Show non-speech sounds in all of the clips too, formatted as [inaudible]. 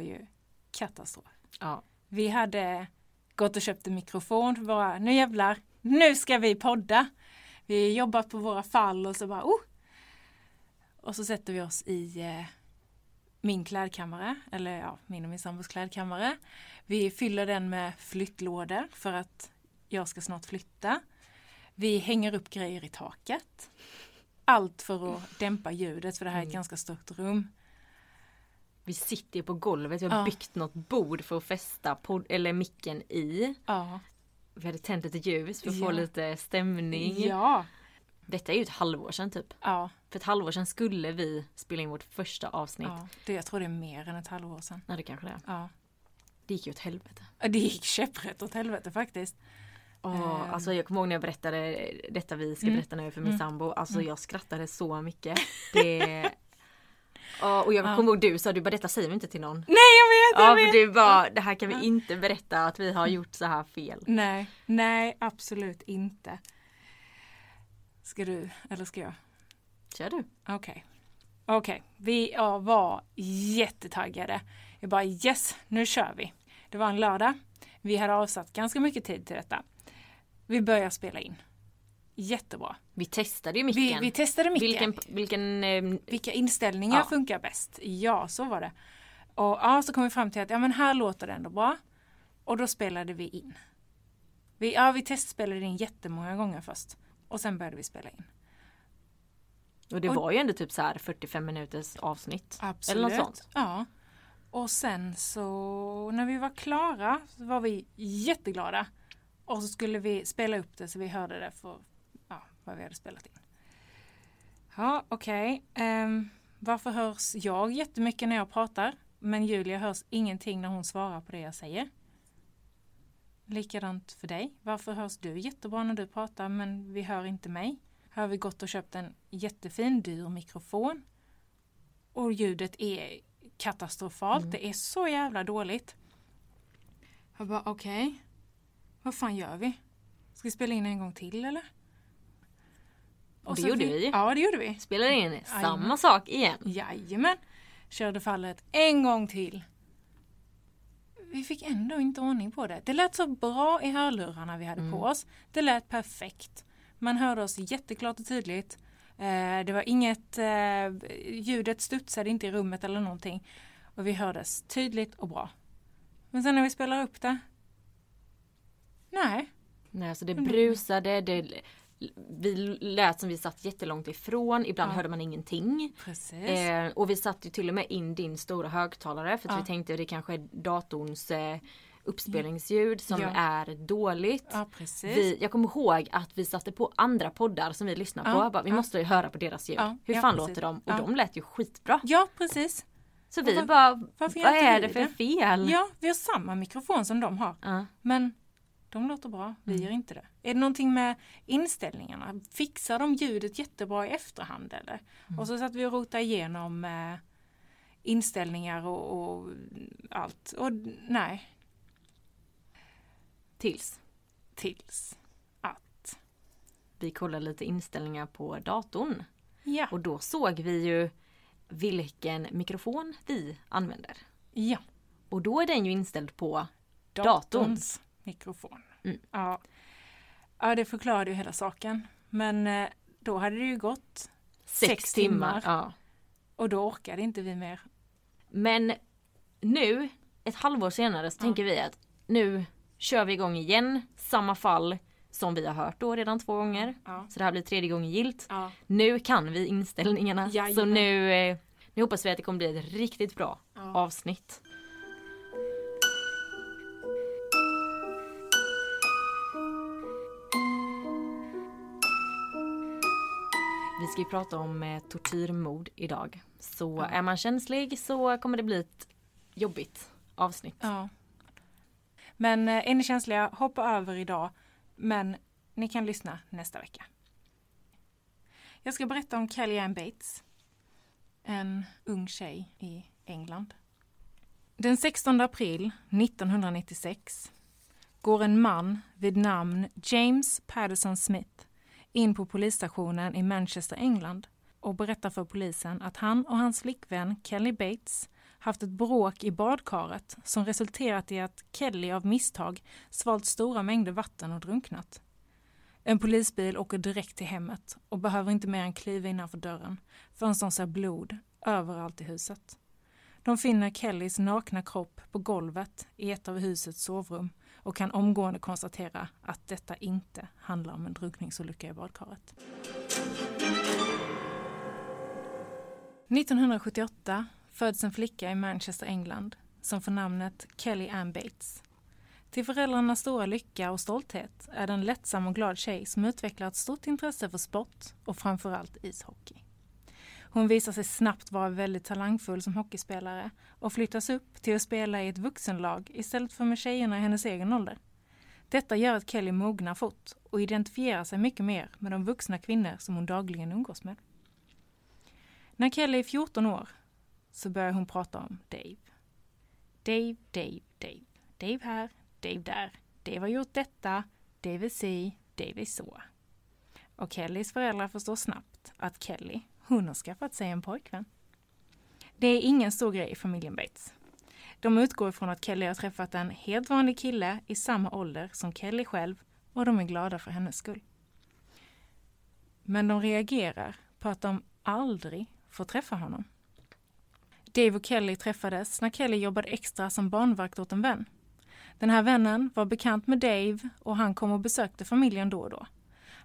Var ju katastrof. Ja. Vi hade gått och köpt en mikrofon för bara, nu jävlar, nu ska vi podda. Vi jobbat på våra fall och så bara, oh! Och så sätter vi oss i eh, min klädkammare, eller ja, min och min sambos klädkammare. Vi fyller den med flyttlådor för att jag ska snart flytta. Vi hänger upp grejer i taket. Allt för att dämpa ljudet, för det här är ett ganska stort rum. Vi sitter på golvet, vi har Ja. byggt något bord för att fästa pod- eller micken i. Ja. Vi hade tänt lite ljus för att Ja. få lite stämning. Ja. Detta är ju ett halvår sedan typ. Ja. För ett halvår sedan skulle vi spela in vårt första avsnitt. ja. Det, jag tror det är mer än ett halvår sedan. Ja det kanske det är. Ja. Det gick ju åt helvete. Det gick käpprätt åt helvete faktiskt. Ehm. alltså jag kommer ihåg när jag berättade detta vi ska Mm. berätta nu för min Mm. sambo. Alltså jag skrattade så mycket. [laughs] Det... Ja, och jag Ja. kommer ihåg du sa du bara detta säger vi inte till någon. Nej jag vet, Ja jag vet! du bara det här kan vi inte berätta att vi har gjort så här fel. Nej, nej absolut inte. Ska du eller ska jag? Kör du. Okej. Okej, vi ja, var jättetaggade. Jag bara yes, nu kör vi. Det var en lördag. Vi hade avsatt ganska mycket tid till detta. Vi börjar spela in. Jättebra. Vi testade ju Vi, micken. vi testade micken. Vilken, vilken eh, Vilka inställningar Ja. funkar bäst? Ja, så var det. Och ja, så kom vi fram till att ja, men här låter det ändå bra. Och då spelade vi in. Vi, ja, vi testspelade in jättemånga gånger först. Och sen började vi spela in. och det och- var ju ändå typ så här 45 minuters avsnitt. Absolut. Eller något sånt. Ja. Och sen så när vi var klara så var vi jätteglada. Och så skulle vi spela upp det så vi hörde det för vad vi hade spelat in. Ja, okej. Ehm, varför hörs jag jättemycket när jag pratar? Men Julia hörs ingenting när hon svarar på det jag säger. Likadant för dig. Varför hörs du jättebra när du pratar men vi hör inte mig? Här har vi gått och köpt en jättefin dyr mikrofon. Och ljudet är katastrofalt. Det är så jävla dåligt. Jag bara okej. Vad fan gör vi? Ska vi spela in en gång till eller? Och Det gjorde vi. Ja det gjorde vi. Spelade in samma Jajamän. sak igen. Jajamän. Körde fallet en gång till. Vi fick ändå inte ordning på det. Det lät så bra i hörlurarna vi hade på oss. Det lät perfekt. Man hörde oss jätteklart och tydligt. Eh, det var inget, eh, ljudet studsade inte i rummet eller någonting. Och vi hördes tydligt och bra. Men sen när vi spelar upp det. Nej. Nej, alltså det Mm. brusade, det, vi lät som vi satt jättelångt ifrån, ibland Ja. hörde man ingenting. Precis. Eh, och vi satte ju till och med in din stora högtalare för att Ja. vi tänkte att det kanske är datorns eh, uppspelningsljud som Ja. är dåligt. ja precis. Vi, jag kommer ihåg att vi satte på andra poddar som vi lyssnar på. Ja, Jag bara, vi måste ju höra på deras ljud. Ja, Hur fan precis. låter de? Och de lät ju skitbra. Ja precis. Så vi var- bara, vad är det för det? fel? Ja, vi har samma mikrofon som de har. Men de låter bra, vi Mm. gör inte det. Är det någonting med inställningarna? Fixar de ljudet jättebra i efterhand eller? Mm. Och så satt vi och rotade igenom eh, inställningar och, och allt. Och nej, Tills tills att. vi kollade lite inställningar på datorn. Ja, Och då såg vi ju vilken mikrofon vi använder. ja. Och då är den ju inställd på datorns mikrofon. Mm. Ja. ja, det förklarade ju hela saken. Men eh, då hade det ju gått sex, timmar. Ja. Och då orkade inte vi mer. Men nu, ett halvår senare, så Ja. tänker vi att nu kör vi igång igen. Samma fall som vi har hört då redan två gånger. Ja. Så det här blir tredje gången gilt. Ja. Nu kan vi inställningarna. Jajamän. Så nu, eh, nu hoppas vi att det kommer bli ett riktigt bra avsnitt. Ska ju prata om eh, tortyrmord idag. Så Ja. är man känslig så kommer det bli ett jobbigt avsnitt. Ja. Men eh, är ni känsliga, hoppa över idag. Men ni kan lyssna nästa vecka. Jag ska berätta om Kellyanne Bates. En ung tjej i England. Den 16 april 1996 går en man vid namn James Patterson Smith in på polisstationen i Manchester, England och berättar för polisen att han och hans flickvän Kelly Bates haft ett bråk i badkaret som resulterat i att Kelly av misstag svalt stora mängder vatten och drunknat. En polisbil åker direkt till hemmet och behöver inte mer än kliva innanför dörren förrän de ser blod överallt i huset. De finner Kellys nakna kropp på golvet i ett av husets sovrum och kan omgående konstatera att detta inte handlar om en drunkningsolycka i badkaret. 1978 föds en flicka i Manchester, England som får namnet Kelly Ann Bates. Till föräldrarnas stora lycka och stolthet är det en lättsam och glad tjej som utvecklar ett stort intresse för sport och framförallt ishockey. Hon visar sig snabbt vara väldigt talangfull som hockeyspelare och flyttas upp till att spela i ett vuxenlag istället för med tjejerna i hennes egen ålder. Detta gör att Kelly mognar fort och identifierar sig mycket mer med de vuxna kvinnor som hon dagligen umgås med. När Kelly är 14 år så börjar hon prata om Dave. Dave, Dave, Dave. Dave här, Dave där. Dave har gjort detta, Dave är si, Dave är så. Och Kellys föräldrar förstår snabbt att Kelly, hon har skaffat sig en pojkvän. Det är ingen stor grej i familjen Bates. De utgår ifrån att Kelly har träffat en helt vanlig kille i samma ålder som Kelly själv och de är glada för hennes skull. Men de reagerar på att de aldrig får träffa honom. Dave och Kelly träffades när Kelly jobbade extra som barnvakt åt en vän. Den här vännen var bekant med Dave och han kom och besökte familjen då och då.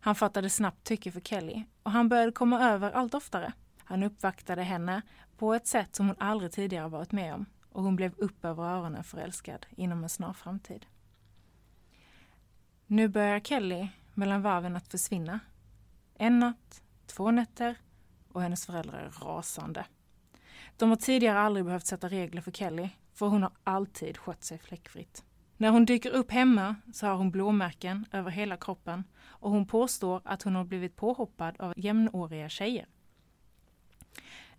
Han fattade snabbt tycke för Kelly och han började komma över allt oftare. Han uppvaktade henne på ett sätt som hon aldrig tidigare varit med om och hon blev upp över öronen förälskad inom en snar framtid. Nu börjar Kelly mellan varven att försvinna. En natt, två nätter och hennes föräldrar är rasande. De har tidigare aldrig behövt sätta regler för Kelly, för hon har alltid skött sig fläckfritt. När hon dyker upp hemma så har hon blåmärken över hela kroppen och hon påstår att hon har blivit påhoppad av jämnåriga tjejer.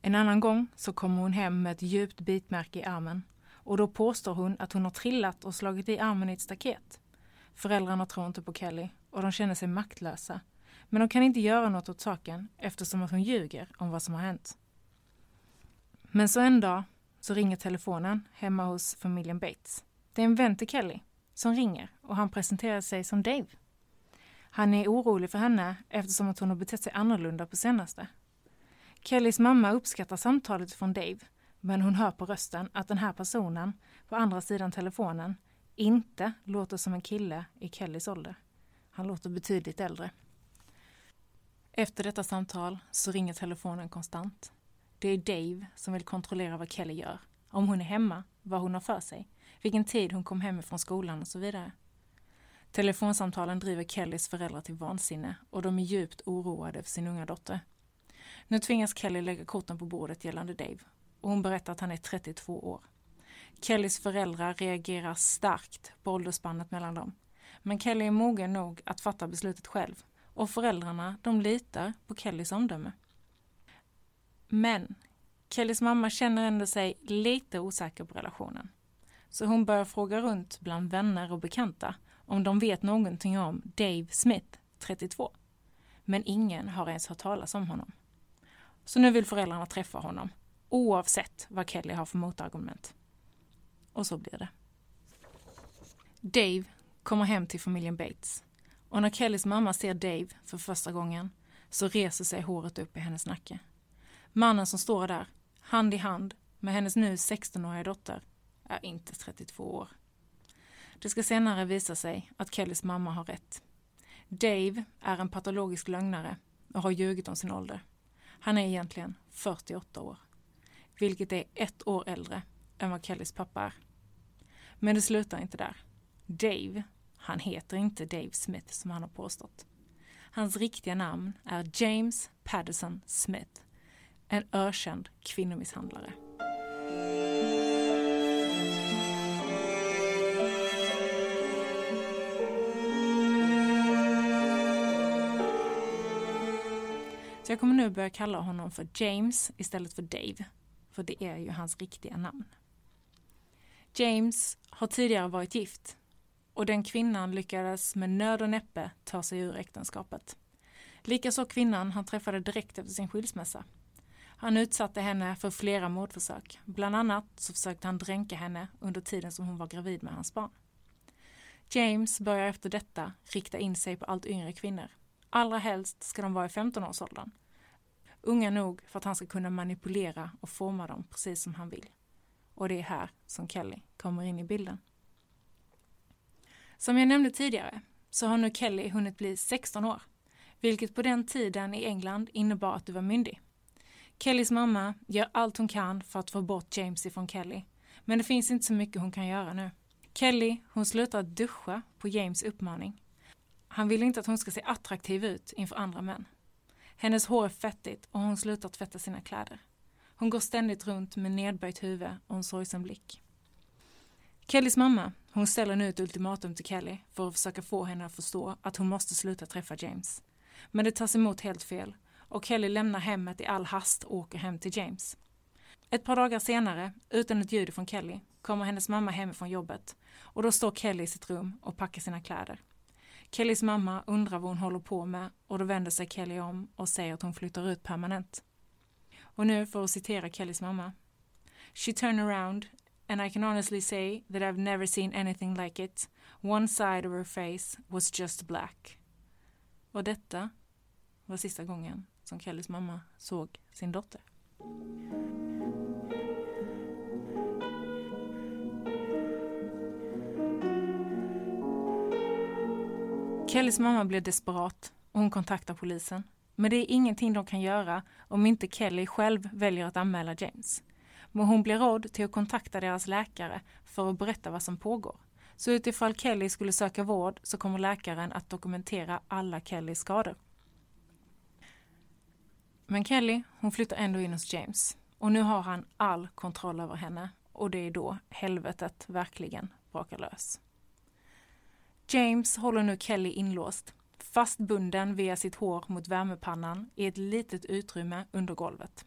En annan gång så kommer hon hem med ett djupt bitmärke i armen och då påstår hon att hon har trillat och slagit i armen i ett staket. Föräldrarna tror inte på Kelly och de känner sig maktlösa. Men de kan inte göra något åt saken eftersom att hon ljuger om vad som har hänt. Men så en dag så ringer telefonen hemma hos familjen Bates. Det är en vän till Kelly som ringer och han presenterar sig som Dave. Han är orolig för henne eftersom att hon har betett sig annorlunda på senaste. Kellys mamma uppskattar samtalet från Dave men hon hör på rösten att den här personen på andra sidan telefonen inte låter som en kille i Kellys ålder. Han låter betydligt äldre. Efter detta samtal så ringer telefonen konstant. Det är Dave som vill kontrollera vad Kelly gör. Om hon är hemma, vad hon har för sig, vilken tid hon kom hem från skolan och så vidare. Telefonsamtalen driver Kellys föräldrar till vansinne och de är djupt oroade för sin unga dotter. Nu tvingas Kelly lägga korten på bordet gällande Dave och hon berättar att han är 32 år. Kellys föräldrar reagerar starkt på åldersspannet mellan dem. Men Kelly är mogen nog att fatta beslutet själv och föräldrarna de litar på Kellys omdöme. Men Kellys mamma känner ändå sig lite osäker på relationen. Så hon börjar fråga runt bland vänner och bekanta om de vet någonting om Dave Smith, 32. Men ingen har ens hört talas om honom. Så nu vill föräldrarna träffa honom, oavsett vad Kelly har för motargument. Och så blir det. Dave kommer hem till familjen Bates och när Kellys mamma ser Dave för första gången så reser sig håret upp i hennes nacke. Mannen som står där, hand i hand med hennes nu 16-åriga dotter, är inte 32 år. Det ska senare visa sig att Kellys mamma har rätt. Dave är en patologisk lögnare och har ljugit om sin ålder. Han är egentligen 48 år, vilket är ett år äldre än vad Kellys pappa är. Men det slutar inte där. Dave, han heter inte Dave Smith som han har påstått. Hans riktiga namn är James Patterson Smith, en ökänd kvinnomisshandlare. Så jag kommer nu börja kalla honom för James istället för Dave, för det är ju hans riktiga namn. James har tidigare varit gift och den kvinnan lyckades med nöd och näppe ta sig ur äktenskapet. Likaså kvinnan han träffade direkt efter sin skilsmässa. Han utsatte henne för flera mordförsök. Bland annat så försökte han dränka henne under tiden som hon var gravid med hans barn. James börjar efter detta rikta in sig på allt yngre kvinnor. Allra helst ska de vara i 15-årsåldern. Unga nog för att han ska kunna manipulera och forma dem precis som han vill. Och det är här som Kelly kommer in i bilden. Som jag nämnde tidigare så har nu Kelly hunnit bli 16 år, vilket på den tiden i England innebar att du var myndig. Kellys mamma gör allt hon kan för att få bort James ifrån Kelly, men det finns inte så mycket hon kan göra nu. Kelly, hon slutar duscha på James uppmaning. Han vill inte att hon ska se attraktiv ut inför andra män. Hennes hår är fettigt och hon slutar tvätta sina kläder. Hon går ständigt runt med nedböjt huvud och en sorgsen blick. Kellys mamma, hon ställer nu ett ultimatum till Kelly för att försöka få henne att förstå att hon måste sluta träffa James. Men det tas emot helt fel och Kelly lämnar hemmet i all hast och åker hem till James. Ett par dagar senare, utan ett ljud från Kelly, kommer hennes mamma hem från jobbet och då står Kelly i sitt rum och packar sina kläder. Kellys mamma undrar vad hon håller på med och då vänder sig Kelly om och säger att hon flyttar ut permanent. Och nu för att citera Kellys mamma. She turned around and I can honestly say that I've never seen anything like it. One side of her face was just black. Och detta var sista gången som Kellys mamma såg sin dotter. Kellys mamma blir desperat och hon kontaktar polisen. Men det är ingenting de kan göra om inte Kelly själv väljer att anmäla James. Men hon blir rådd till att kontakta deras läkare för att berätta vad som pågår. Så utifall Kelly skulle söka vård så kommer läkaren att dokumentera alla Kellys skador. Men Kelly, hon flyttar ändå in hos James. Och nu har han all kontroll över henne. Och det är då helvetet verkligen brakar lös. James håller nu Kelly inlåst, fastbunden via sitt hår mot värmepannan i ett litet utrymme under golvet.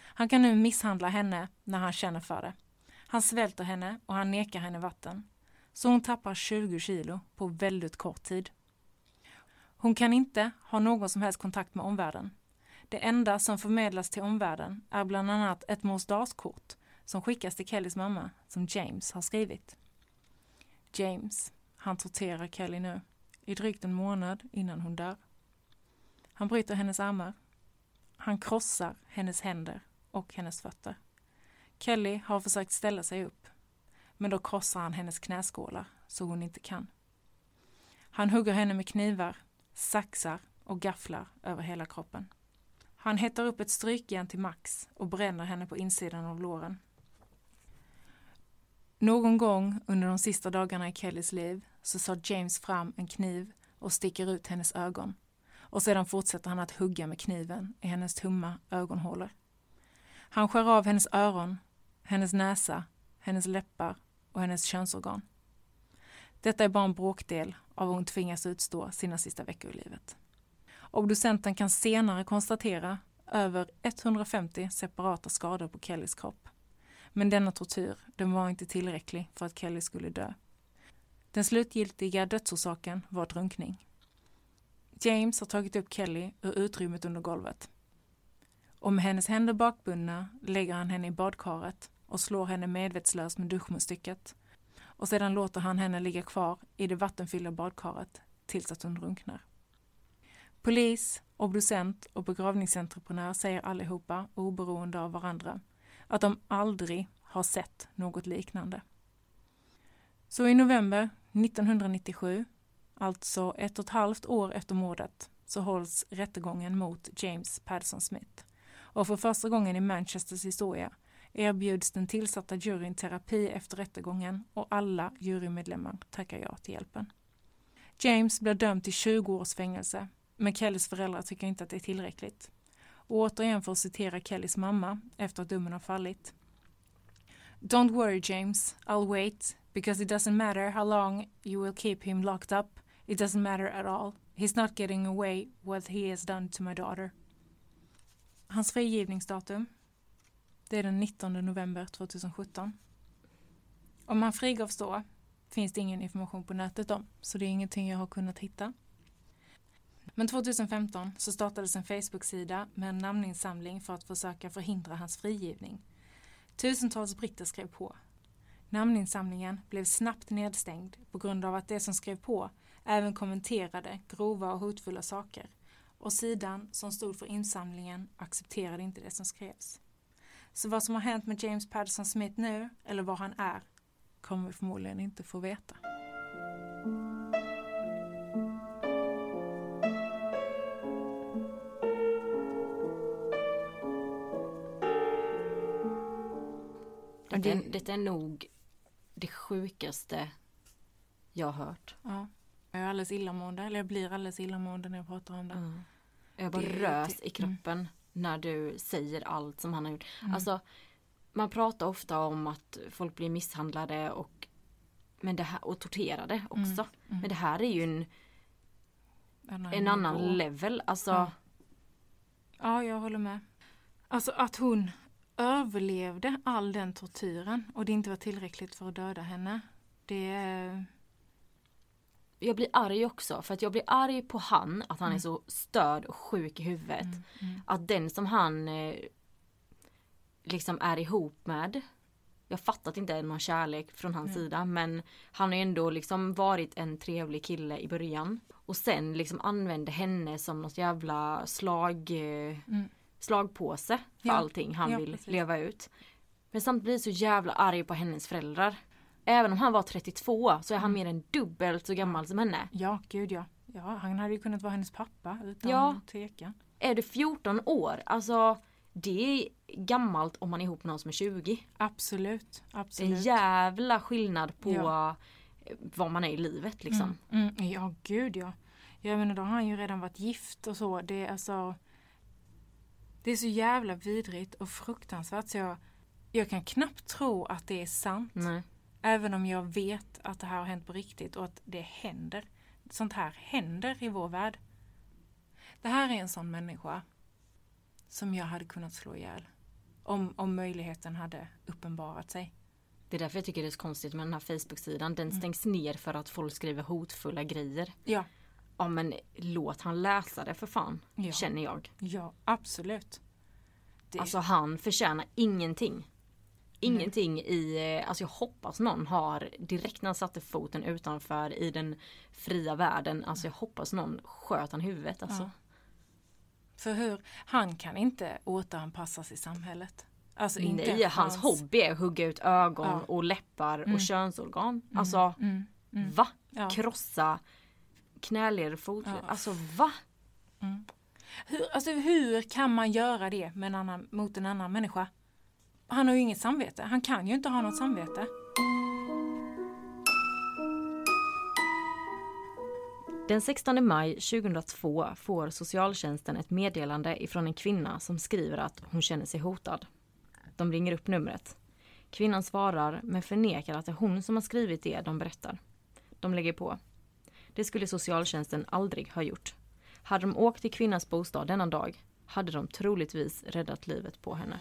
Han kan nu misshandla henne när han känner för det. Han svälter henne och han nekar henne vatten. Så hon tappar 20 kilo på väldigt kort tid. Hon kan inte ha någon som helst kontakt med omvärlden. Det enda som förmedlas till omvärlden är bland annat ett mors dagskort som skickas till Kellys mamma som James har skrivit. James, han torterar Kelly nu i drygt en månad innan hon dör. Han bryter hennes armar. Han krossar hennes händer och hennes fötter. Kelly har försökt ställa sig upp, men då krossar han hennes knäskålar så hon inte kan. Han hugger henne med knivar, saxar och gafflar över hela kroppen. Han hettar upp ett strykjärn till max och bränner henne på insidan av låren. Någon gång under de sista dagarna i Kellys liv så tar James fram en kniv och sticker ut hennes ögon. Och sedan fortsätter han att hugga med kniven i hennes tumma ögonhålor. Han skär av hennes öron, hennes näsa, hennes läppar och hennes könsorgan. Detta är bara en bråkdel av vad hon tvingas utstå sina sista veckor i livet. Obducenten kan senare konstatera över 150 separata skador på Kellys kropp. Men denna tortyr den var inte tillräcklig för att Kelly skulle dö. Den slutgiltiga dödsorsaken var drunkning. James har tagit upp Kelly ur utrymmet under golvet. Och med hennes händer bakbundna lägger han henne i badkaret och slår henne medvetslös med duschmunstycket. Och sedan låter han henne ligga kvar i det vattenfyllda badkaret tills att hon drunknar. Polis, obducent och begravningsentreprenör säger allihopa, oberoende av varandra, att de aldrig har sett något liknande. Så i november 1997, alltså ett och ett halvt år efter mordet, så hålls rättegången mot James Patterson Smith. Och för första gången i Manchesters historia erbjuds den tillsatta juryn terapi efter rättegången och alla jurymedlemmar tackar ja till hjälpen. James blir dömd till 20 års fängelse, men Kellys föräldrar tycker inte att det är tillräckligt. Och återigen för att citera Kellys mamma efter att domen har fallit. Don't worry James, I'll wait, because it doesn't matter how long you will keep him locked up. It doesn't matter at all. He's not getting away what he has done to my daughter. Hans frigivningsdatum, det är den 19 november 2017. Om han frigavs då finns det ingen information på nätet om, så det är ingenting jag har kunnat hitta. Men 2015 så startades en Facebook-sida med en namninsamling för att försöka förhindra hans frigivning. Tusentals britter skrev på. Namninsamlingen blev snabbt nedstängd på grund av att de som skrev på även kommenterade grova och hotfulla saker och sidan som stod för insamlingen accepterade inte det som skrevs. Så vad som har hänt med James Patterson Smith nu, eller var han är, kommer vi förmodligen inte få veta. Detta, är, detta är nog det sjukaste jag har hört. Ja. Jag är alldeles illamående, eller jag blir alldeles illamående när jag pratar om det. Mm. Jag bara Det- rös det- i kroppen när du säger allt som han har gjort. Mm. Alltså, man pratar ofta om att folk blir misshandlade och, men det här, och torterade också. Mm. Men det här är ju en, annan en annan nivå. level. Alltså, Ja. Ja, jag håller med. Alltså att hon överlevde all den tortyren och det inte var tillräckligt för att döda henne. Det är... jag blir arg också för att jag blir arg på han att han är Mm. så störd och sjuk i huvudet. Mm, mm, Att den som han eh, liksom är ihop med jag fattar att det inte är någon kärlek från hans sida men han har ju ändå liksom varit en trevlig kille i början. Och sen liksom använde henne som något jävla slag, eh, Mm. Slagpåse för Ja. allting han Ja, vill precis. leva ut. Men samtidigt så jävla arg på hennes föräldrar. Även om han var 32 så är han Mm. mer än dubbelt så gammal som henne. Ja, gud ja. Ja, han hade ju kunnat vara hennes pappa utan Ja. tvekan. Är du 14 år, alltså det är gammalt om man är ihop med någon som är 20. Absolut, Det är en absolut. jävla skillnad på Ja. vad man är i livet liksom. Mm, mm, ja, gud ja. Jag menar, då har han ju redan varit gift och så. Det är alltså... Det är så jävla vidrigt och fruktansvärt så jag, jag kan knappt tro att det är sant. Nej. Även om jag vet att det här har hänt på riktigt och att det händer. Sånt här händer i vår värld. Det här är en sån människa som jag hade kunnat slå ihjäl. Om, om möjligheten hade uppenbarat sig. Det är därför jag tycker det är så konstigt med den här Facebook-sidan. Den Mm. stängs ner för att folk skriver hotfulla grejer. Ja, Ja men låt han läsa det för fan. Ja. Känner jag. ja absolut. Det, Alltså han förtjänar ingenting. Ingenting i, eh, alltså jag hoppas någon har direkt när han satte foten utanför i den fria världen. Alltså jag hoppas någon sköt han huvudet alltså. Ja. För hur, han kan inte återanpassas i samhället. Alltså inte Nej, hans hobby är att hugga ut ögon Ja. och läppar Mm. och könsorgan. Alltså Mm, mm, va? ja. Krossa knäled, fotled. Ja. Alltså va? Hur, alltså hur kan man göra det med en annan, mot en annan människa? Han har ju inget samvete. Han kan ju inte ha något samvete. Den 16 maj 2002 får socialtjänsten ett meddelande ifrån en kvinna som skriver att hon känner sig hotad. De ringer upp numret. Kvinnan svarar men förnekar att det är hon som har skrivit det de berättar. De lägger på. Det skulle socialtjänsten aldrig ha gjort. Hade de åkt till kvinnans bostad denna dag hade de troligtvis räddat livet på henne.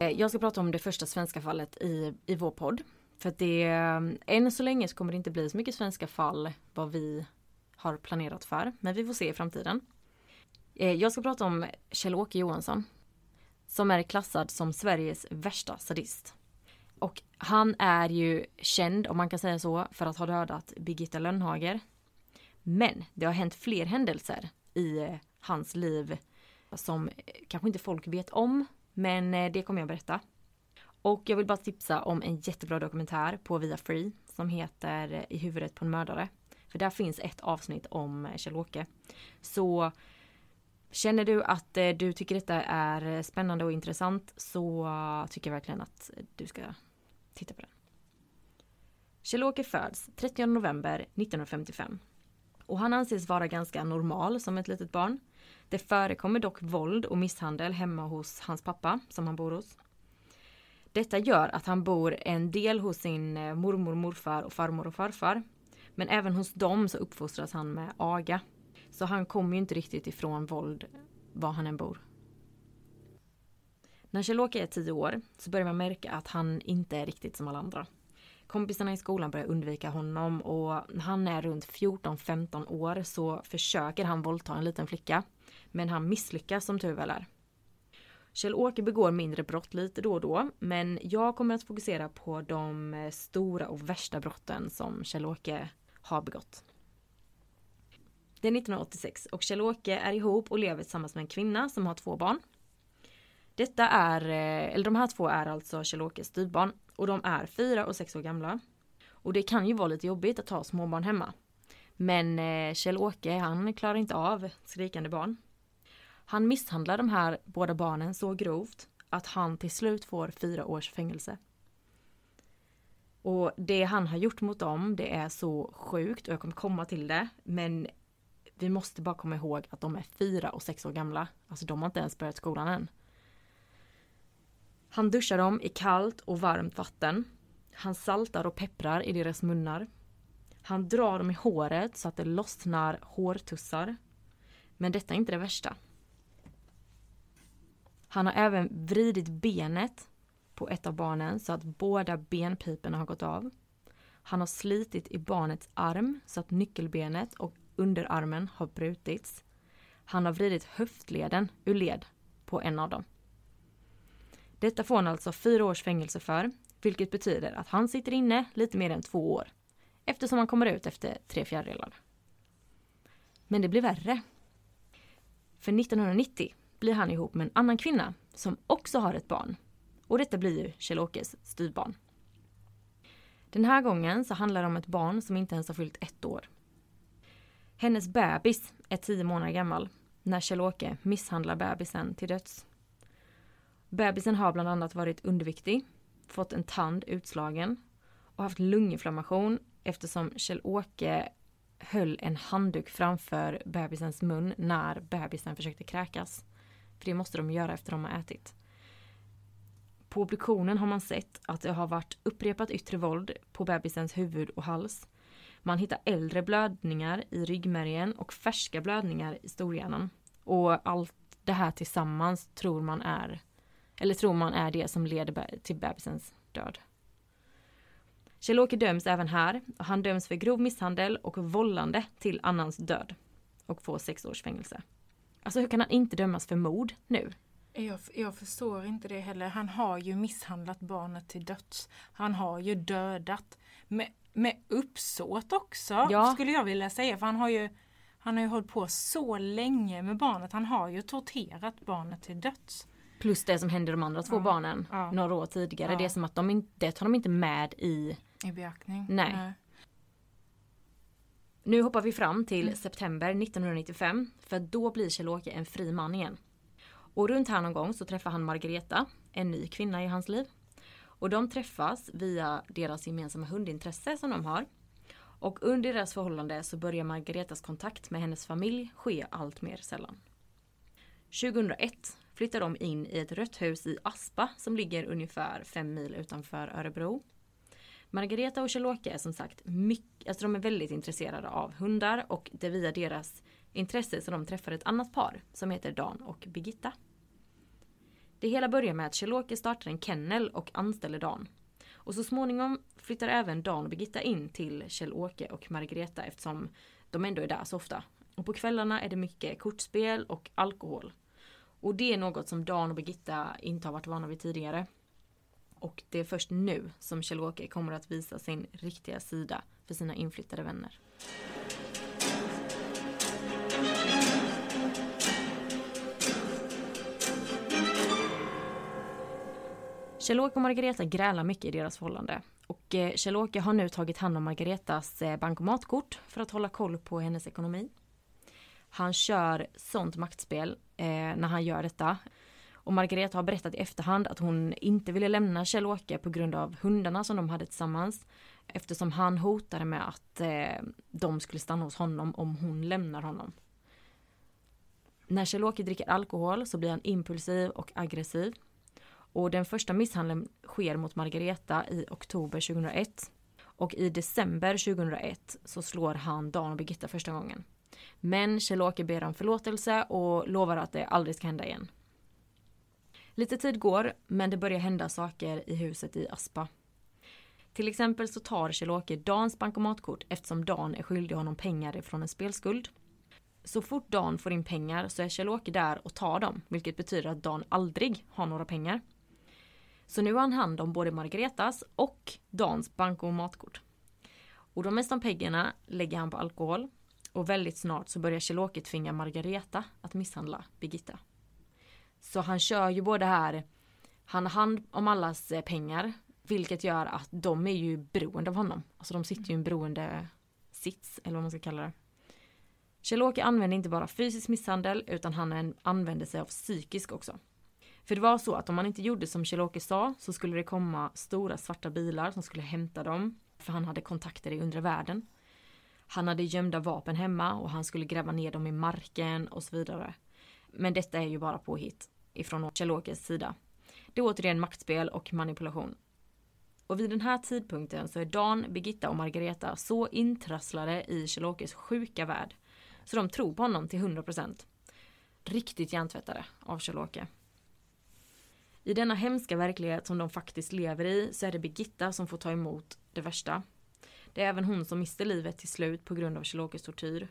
Eh, jag ska prata om det första svenska fallet i, i vår podd. För att det, eh, än så länge så kommer det inte bli så mycket svenska fall vad vi har planerat för. Men vi får se i framtiden. Eh, jag ska prata om Kjell-Åke Johansson. som är klassad som Sveriges värsta sadist. Och han är ju känd, om man kan säga så, för att ha dödat Birgitta Lönnhager. Men det har hänt fler händelser i eh, hans liv som eh, kanske inte folk vet om, men det kommer jag berätta. Och jag vill bara tipsa om en jättebra dokumentär på Via Free som heter I huvudet på en mördare. För där finns ett avsnitt om Kjell-Åke. Så Känner du att eh, du tycker detta är eh, spännande och intressant så eh, tycker jag verkligen att du ska titta på den. Kjell-Åke föds 30 november 1955. Och han anses vara ganska normal som ett litet barn. Det förekommer dock våld och misshandel hemma hos hans pappa som han bor hos. Detta gör att han bor en del hos sin mormor, morfar och farmor och farfar. Men även hos dem så uppfostras han med aga. Så han kommer ju inte riktigt ifrån våld var han än bor. När Kjell-Åke är tio år så börjar man märka att han inte är riktigt som alla andra. Kompisarna i skolan börjar undvika honom och när han är runt 14-15 år så försöker han våldta en liten flicka. Men han misslyckas som tur väl är. Kjell-Åke begår mindre brott lite då och då, men jag kommer att fokusera på de stora och värsta brotten som Kjell-Åke har begått. Det är 1986 och Kjell-Åke är ihop och lever tillsammans med en kvinna som har två barn. Detta är, eh, eller de här två är alltså Kjell-Åkes styvbarn och de är fyra och sex år gamla. Och det kan ju vara lite jobbigt att ha småbarn hemma. Men eh, Kjell-Åke han klarar inte av skrikande barn. Han misshandlar de här båda barnen så grovt att han till slut får fyra års fängelse. Och det han har gjort mot dem det är så sjukt och jag kommer komma till det. Men vi måste bara komma ihåg att de är fyra och sex år gamla. Alltså de har inte ens börjat skolan än. Han duschar dem i kallt och varmt vatten. Han saltar och pepprar i deras munnar. Han drar dem i håret så att det lossnar hårtussar. Men detta är inte det värsta. Han har även vridit benet på ett av barnen så att båda benpiporna har gått av. Han har slitit i barnets arm så att nyckelbenet och underarmen har brutits. Han har vridit höftleden ur led på en av dem. Detta får han alltså fyra års fängelse för, vilket betyder att han sitter inne lite mer än två år. Eftersom han kommer ut efter tre fjärdedelar. Men det blir värre. För 1990 blir han ihop med en annan kvinna som också har ett barn. Och detta blir ju Kjell-Åkes styvbarn. Den här gången så handlar det om ett barn som inte ens har fyllt ett år. Hennes bebis är tio månader gammal när Kjell-Åke misshandlar bebisen till döds. Bebisen har bland annat varit underviktig, fått en tand utslagen och haft lunginflammation eftersom Kjell-Åke höll en handduk framför bebisens mun när bebisen försökte kräkas. För det måste de göra efter de har ätit. På obduktionen har man sett att det har varit upprepat yttre våld på bebisens huvud och hals. Man hittar äldre blödningar i ryggmärgen och färska blödningar i storhjärnan. Och allt det här tillsammans tror man är eller tror man är det som leder till bebisens död. Kjell-Åke döms även här. Han döms för grov misshandel och vållande till annans död. Och får sex års fängelse. Alltså hur kan han inte dömas för mord nu? Jag, jag, förstår inte det heller. Han har ju misshandlat barnet till döds. Han har ju dödat. Men med uppsåt också ja. skulle jag vilja säga. För han har ju han har ju hållit på så länge med barnet. Han har ju torterat barnet till döds. Plus det som hände de andra två ja. barnen ja. några år tidigare. Ja. Det är som att de inte, det tar de inte med i... I beaktning. Nej. Nej. Nu hoppar vi fram till mm. september 1995. För då blir Kjell-Åke en fri man igen. Och runt här någon gång så träffar han Margareta, en ny kvinna i hans liv. Och de träffas via deras gemensamma hundintresse som de har. Och under deras förhållande så börjar Margaretas kontakt med hennes familj ske allt mer sällan. 2001 flyttar de in i ett rött hus i Aspa som ligger ungefär fem mil utanför Örebro. Margareta och Kjell-Åke är som sagt mycket, alltså de är väldigt intresserade av hundar och det är via deras intresse som de träffar ett annat par som heter Dan och Birgitta. Det hela börjar med att Kjell-Åke startar en kennel och anställer Dan. Och så småningom flyttar även Dan och Birgitta in till Kjell-Åke och Margareta eftersom de ändå är där så ofta. Och på kvällarna är det mycket kortspel och alkohol. Och det är något som Dan och Birgitta inte har varit vana vid tidigare. Och det är först nu som Kjell-Åke kommer att visa sin riktiga sida för sina inflyttade vänner. Kjell-Åke och Margareta grälar mycket i deras förhållande. Och eh, Kjell-Åke har nu tagit hand om Margaretas eh, bankomatkort för att hålla koll på hennes ekonomi. Han kör sånt maktspel eh, när han gör detta. Och Margareta har berättat i efterhand att hon inte ville lämna Kjell-Åke på grund av hundarna som de hade tillsammans. Eftersom han hotade med att eh, de skulle stanna hos honom om hon lämnar honom. När Kjell-Åke dricker alkohol så blir han impulsiv och aggressiv. Och den första misshandeln sker mot Margareta i oktober 2001. Och i december 2001 så slår han Dan och Birgitta första gången. Men Kjell-Åke ber om förlåtelse och lovar att det aldrig ska hända igen. Lite tid går, men det börjar hända saker i huset i Aspa. Till exempel så tar Kjell-Åke Dans bankomatkort eftersom Dan är skyldig honom pengar från en spelskuld. Så fort Dan får in pengar så är Kjell-Åke där och tar dem, vilket betyder att Dan aldrig har några pengar. Så nu har han hand om både Margaretas och Dans bank Och matkort. Och de mesta pengarna lägger han på alkohol och väldigt snart så börjar Kjell-Åke tvinga Margareta att misshandla Birgitta. Så han kör ju både här, han har hand om allas eh, pengar, vilket gör att de är ju beroende av honom. Alltså de sitter ju i en beroende sits, eller vad man ska kalla det. Kjell-Åke använder inte bara fysisk misshandel, utan han använder sig av psykisk också. För det var så att om man inte gjorde som Kjell-Åke sa så skulle det komma stora svarta bilar som skulle hämta dem. För han hade kontakter i undre världen. Han hade gömda vapen hemma och han skulle gräva ner dem i marken och så vidare. Men detta är ju bara påhitt ifrån Kjell-Åkes sida. Det är återigen maktspel och manipulation. Och vid den här tidpunkten så är Dan, Birgitta och Margareta så intrasslade i Kjell-Åkes sjuka värld. Så de tror på honom till 100%. Riktigt hjärntvättade av Kjell-Åke. I denna hemska verklighet som de faktiskt lever i så är det Birgitta som får ta emot det värsta. Det är även hon som mister livet till slut på grund av Kjell-Åkes tortyr.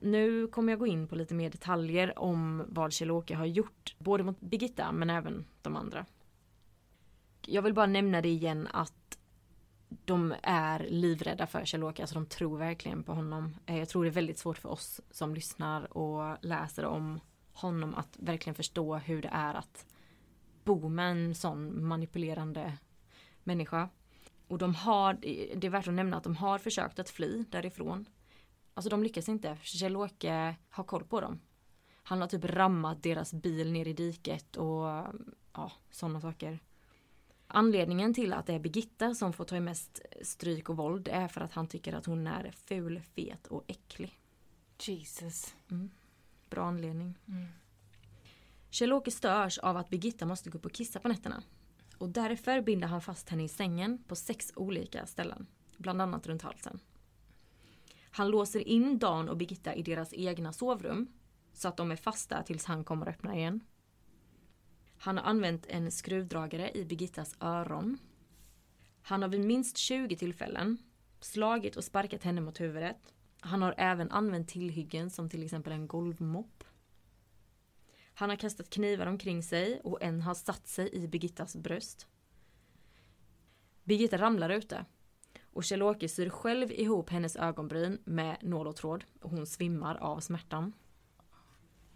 Nu kommer jag gå in på lite mer detaljer om vad Kjell-Åke har gjort, både mot Birgitta men även de andra. Jag vill bara nämna det igen att de är livrädda för Kjell-Åke, alltså de tror verkligen på honom. Eh, jag tror det är väldigt svårt för oss som lyssnar och läser om honom att verkligen förstå hur det är att bo med en sån manipulerande människa. Och de har, det är värt att nämna att de har försökt att fly därifrån. Alltså de lyckas inte. Kjell-Åke har koll på dem. Han har typ rammat deras bil ner i diket och ja, sådana saker. Anledningen till att det är Birgitta som får ta mest stryk och våld är för att han tycker att hon är ful, fet och äcklig. Jesus. Mm. Bra anledning. Mm. Kjell-Åke störs av att Birgitta måste gå upp och kissa på nätterna. Och därför binder han fast henne i sängen på sex olika ställen. Bland annat runt halsen. Han låser in Dan och Birgitta i deras egna sovrum. Så att de är fasta tills han kommer och öppna igen. Han har använt en skruvdragare i Birgittas öron. Han har vid minst 20 tillfällen slagit och sparkat henne mot huvudet. Han har även använt tillhyggen som till exempel en golvmopp. Han har kastat knivar omkring sig och en har satt sig i Birgittas bröst. Birgitta ramlar ute och Kjell-Åke syr själv ihop hennes ögonbryn med nål och tråd och hon svimmar av smärtan.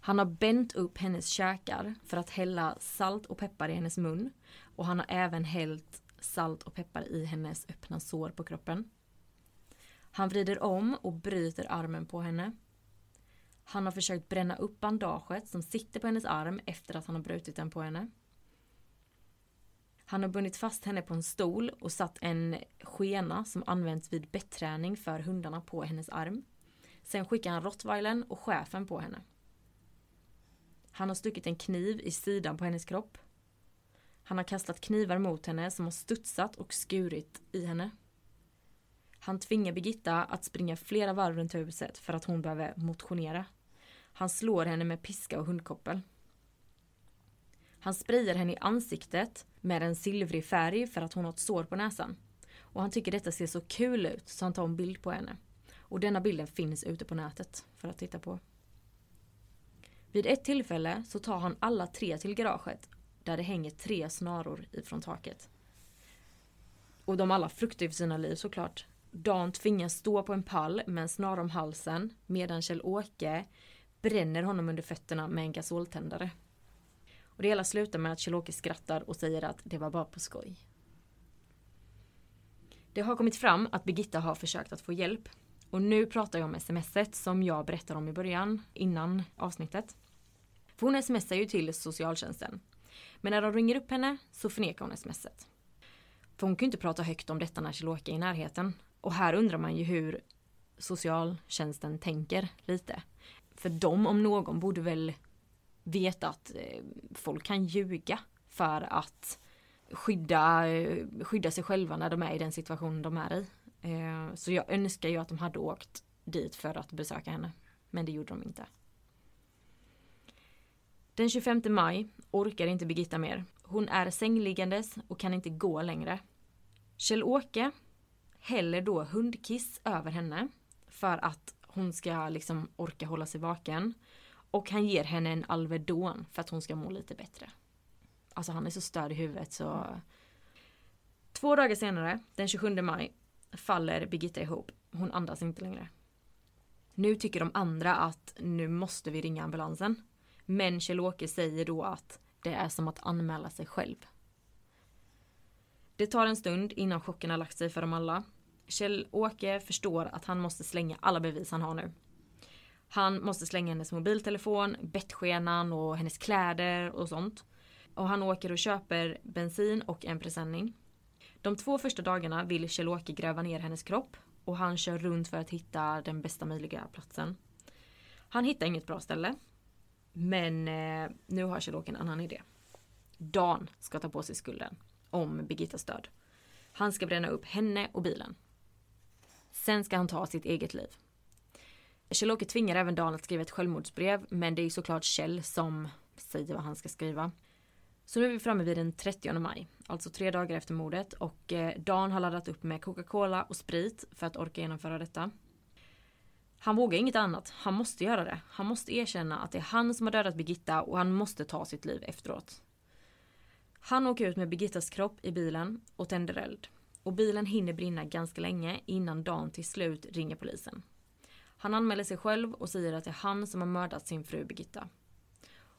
Han har bänt upp hennes käkar för att hälla salt och peppar i hennes mun och han har även hällt salt och peppar i hennes öppna sår på kroppen. Han vrider om och bryter armen på henne han har försökt bränna upp bandaget som sitter på hennes arm efter att han har brutit den på henne. Han har bundit fast henne på en stol och satt en skena som används vid betträning för hundarna på hennes arm. Sen skickar han rottweilern och chefen på henne. Han har stuckit en kniv i sidan på hennes kropp. Han har kastat knivar mot henne som har studsat och skurit i henne. Han tvingar Birgitta att springa flera varv runt huset för att hon behöver motionera. Han slår henne med piska och hundkoppel. Han sprayar henne i ansiktet med en silvrig färg för att hon har ett sår på näsan. Och han tycker detta ser så kul ut så han tar en bild på henne. Och denna bilden finns ute på nätet för att titta på. Vid ett tillfälle så tar han alla tre till garaget där det hänger tre snaror ifrån taket. Och de alla fruktar för sina liv såklart. Dan tvingas stå på en pall med en snara om halsen medan Kjell-Åke bränner honom under fötterna med en gasoltändare. Och det hela slutar med att Kjell-Åke skrattar och säger att det var bara på skoj. Det har kommit fram att Birgitta har försökt att få hjälp. Och nu pratar jag om smset som jag berättade om i början, innan avsnittet. För hon smsar ju till socialtjänsten. Men när de ringer upp henne så förnekar hon smset. För hon kan ju inte prata högt om detta när Kjell-Åke är i närheten. Och här undrar man ju hur socialtjänsten tänker lite. För de om någon borde väl veta att eh, folk kan ljuga för att skydda, eh, skydda sig själva när de är i den situation de är i. Eh, så jag önskar ju att de hade åkt dit för att besöka henne. Men det gjorde de inte. Den 25 maj orkar inte Birgitta mer. Hon är sängliggandes och kan inte gå längre. Kjell-Åke häller då hundkiss över henne för att hon ska liksom orka hålla sig vaken. Och han ger henne en Alvedon för att hon ska må lite bättre. Alltså han är så störd i huvudet så... Två dagar senare, den 27 maj, faller Birgitta ihop. Hon andas inte längre. Nu tycker de andra att nu måste vi ringa ambulansen. Men Kjell-Åke säger då att det är som att anmäla sig själv. Det tar en stund innan chocken har lagt sig för dem alla. Kjell-Åke förstår att han måste slänga alla bevis han har nu. Han måste slänga hennes mobiltelefon, bettskenan och hennes kläder och sånt. Och han åker och köper bensin och en presenning. De två första dagarna vill Kjell-Åke gräva ner hennes kropp och han kör runt för att hitta den bästa möjliga platsen. Han hittar inget bra ställe. Men eh, nu har Kjell-Åke en annan idé. Dan ska ta på sig skulden om Birgittas död. Han ska bränna upp henne och bilen. Sen ska han ta sitt eget liv. Kjell-Åke tvingar även Dan att skriva ett självmordsbrev men det är såklart Kjell som säger vad han ska skriva. Så nu är vi framme vid den 30 maj, alltså tre dagar efter mordet och eh, Dan har laddat upp med Coca-Cola och sprit för att orka genomföra detta. Han vågar inget annat, han måste göra det. Han måste erkänna att det är han som har dödat Birgitta och han måste ta sitt liv efteråt. Han åker ut med Birgittas kropp i bilen och tänder eld. Och bilen hinner brinna ganska länge innan Dan till slut ringer polisen. Han anmäler sig själv och säger att det är han som har mördat sin fru Birgitta.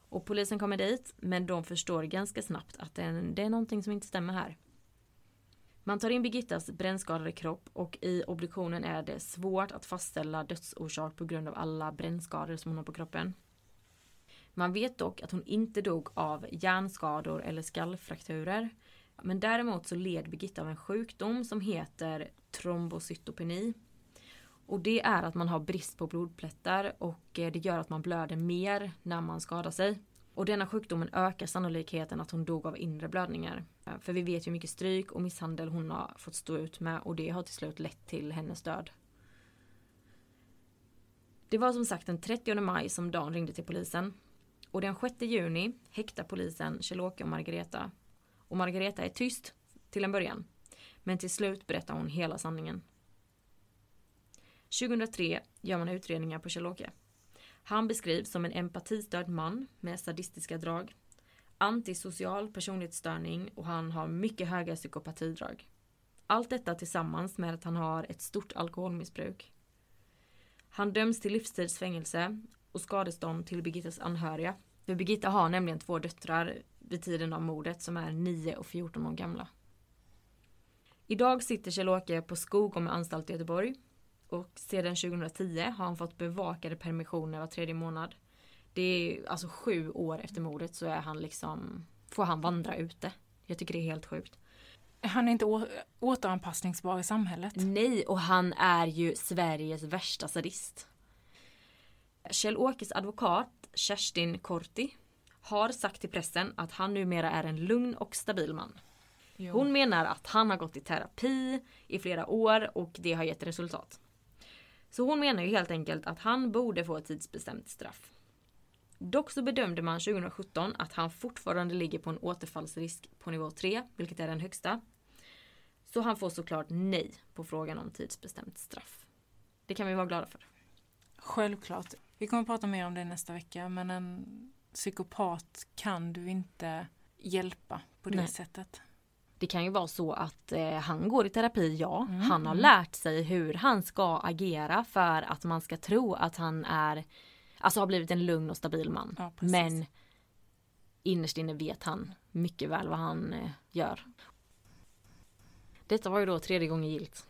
Och polisen kommer dit, men de förstår ganska snabbt att det är, det är någonting som inte stämmer här. Man tar in Birgittas brännskadade kropp och i obduktionen är det svårt att fastställa dödsorsak på grund av alla brännskador som hon har på kroppen. Man vet dock att hon inte dog av hjärnskador eller skallfrakturer. Men däremot så led Birgitta av en sjukdom som heter trombocytopeni. Och det är att man har brist på blodplättar och eh, det gör att man blöder mer när man skadar sig. Och denna sjukdomen ökar sannolikheten att hon dog av inre blödningar. Eh, för vi vet ju hur mycket stryk och misshandel hon har fått stå ut med och det har till slut lett till hennes död. Det var som sagt den 30 maj som Dan ringde till polisen. Och den 6 juni häktar polisen Kjell-Åke och Margareta. Och Margareta är tyst till en början. Men till slut berättar hon hela sanningen. 2003 gör man utredningar på Kjell-Åke. Han beskrivs som en empatistörd man med sadistiska drag, antisocial personlighetsstörning och han har mycket höga psykopatidrag. Allt detta tillsammans med att han har ett stort alkoholmissbruk. Han döms till livstidsfängelse och skadestånd till Birgittas anhöriga. För Birgitta har nämligen två döttrar vid tiden av mordet som är 9 och 14 år gamla. Idag sitter Kjell-Åke på Skogom anstalt i Göteborg och sedan 2010 har han fått bevakade permissioner var tredje månad. Det är alltså sju år efter mordet så är han liksom, får han vandra ute. Jag tycker det är helt sjukt. Han är inte återanpassningsbar i samhället. Nej, och han är ju Sveriges värsta sadist. Kjell-Åkes advokat Kerstin Korti har sagt till pressen att han numera är en lugn och stabil man. Jo. Hon menar att han har gått i terapi i flera år och det har gett resultat. Så hon menar ju helt enkelt att han borde få ett tidsbestämt straff. Dock så bedömde man 2017 att han fortfarande ligger på en återfallsrisk på nivå 3, vilket är den högsta. Så han får såklart nej på frågan om tidsbestämt straff. Det kan vi vara glada för. Självklart. Vi kommer prata mer om det nästa vecka men en psykopat kan du inte hjälpa på det Nej. sättet. Det kan ju vara så att eh, han går i terapi, ja. Mm, Han har lärt sig hur han ska agera för att man ska tro att han är, alltså har blivit en lugn och stabil man. Ja. Men innerst inne vet han mycket väl vad han eh, gör. Detta var ju då tredje gången gilt.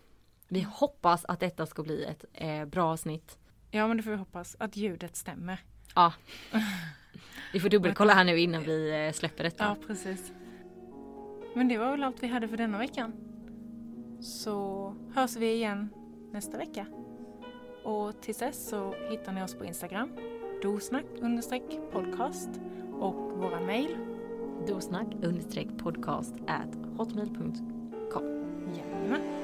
Vi Mm. hoppas att detta ska bli ett eh, bra avsnitt. Ja men det får vi hoppas att ljudet stämmer. Ja. Vi får dubbelkolla här nu innan vi eh, släpper detta. Ja precis. Men det var väl allt vi hade för denna veckan. Så hörs vi igen nästa vecka. Och tills dess så hittar ni oss på Instagram. Dosnack understreck podcast och våra mejl. Dosnack understreck podcast at hotmail.com. Jajamän.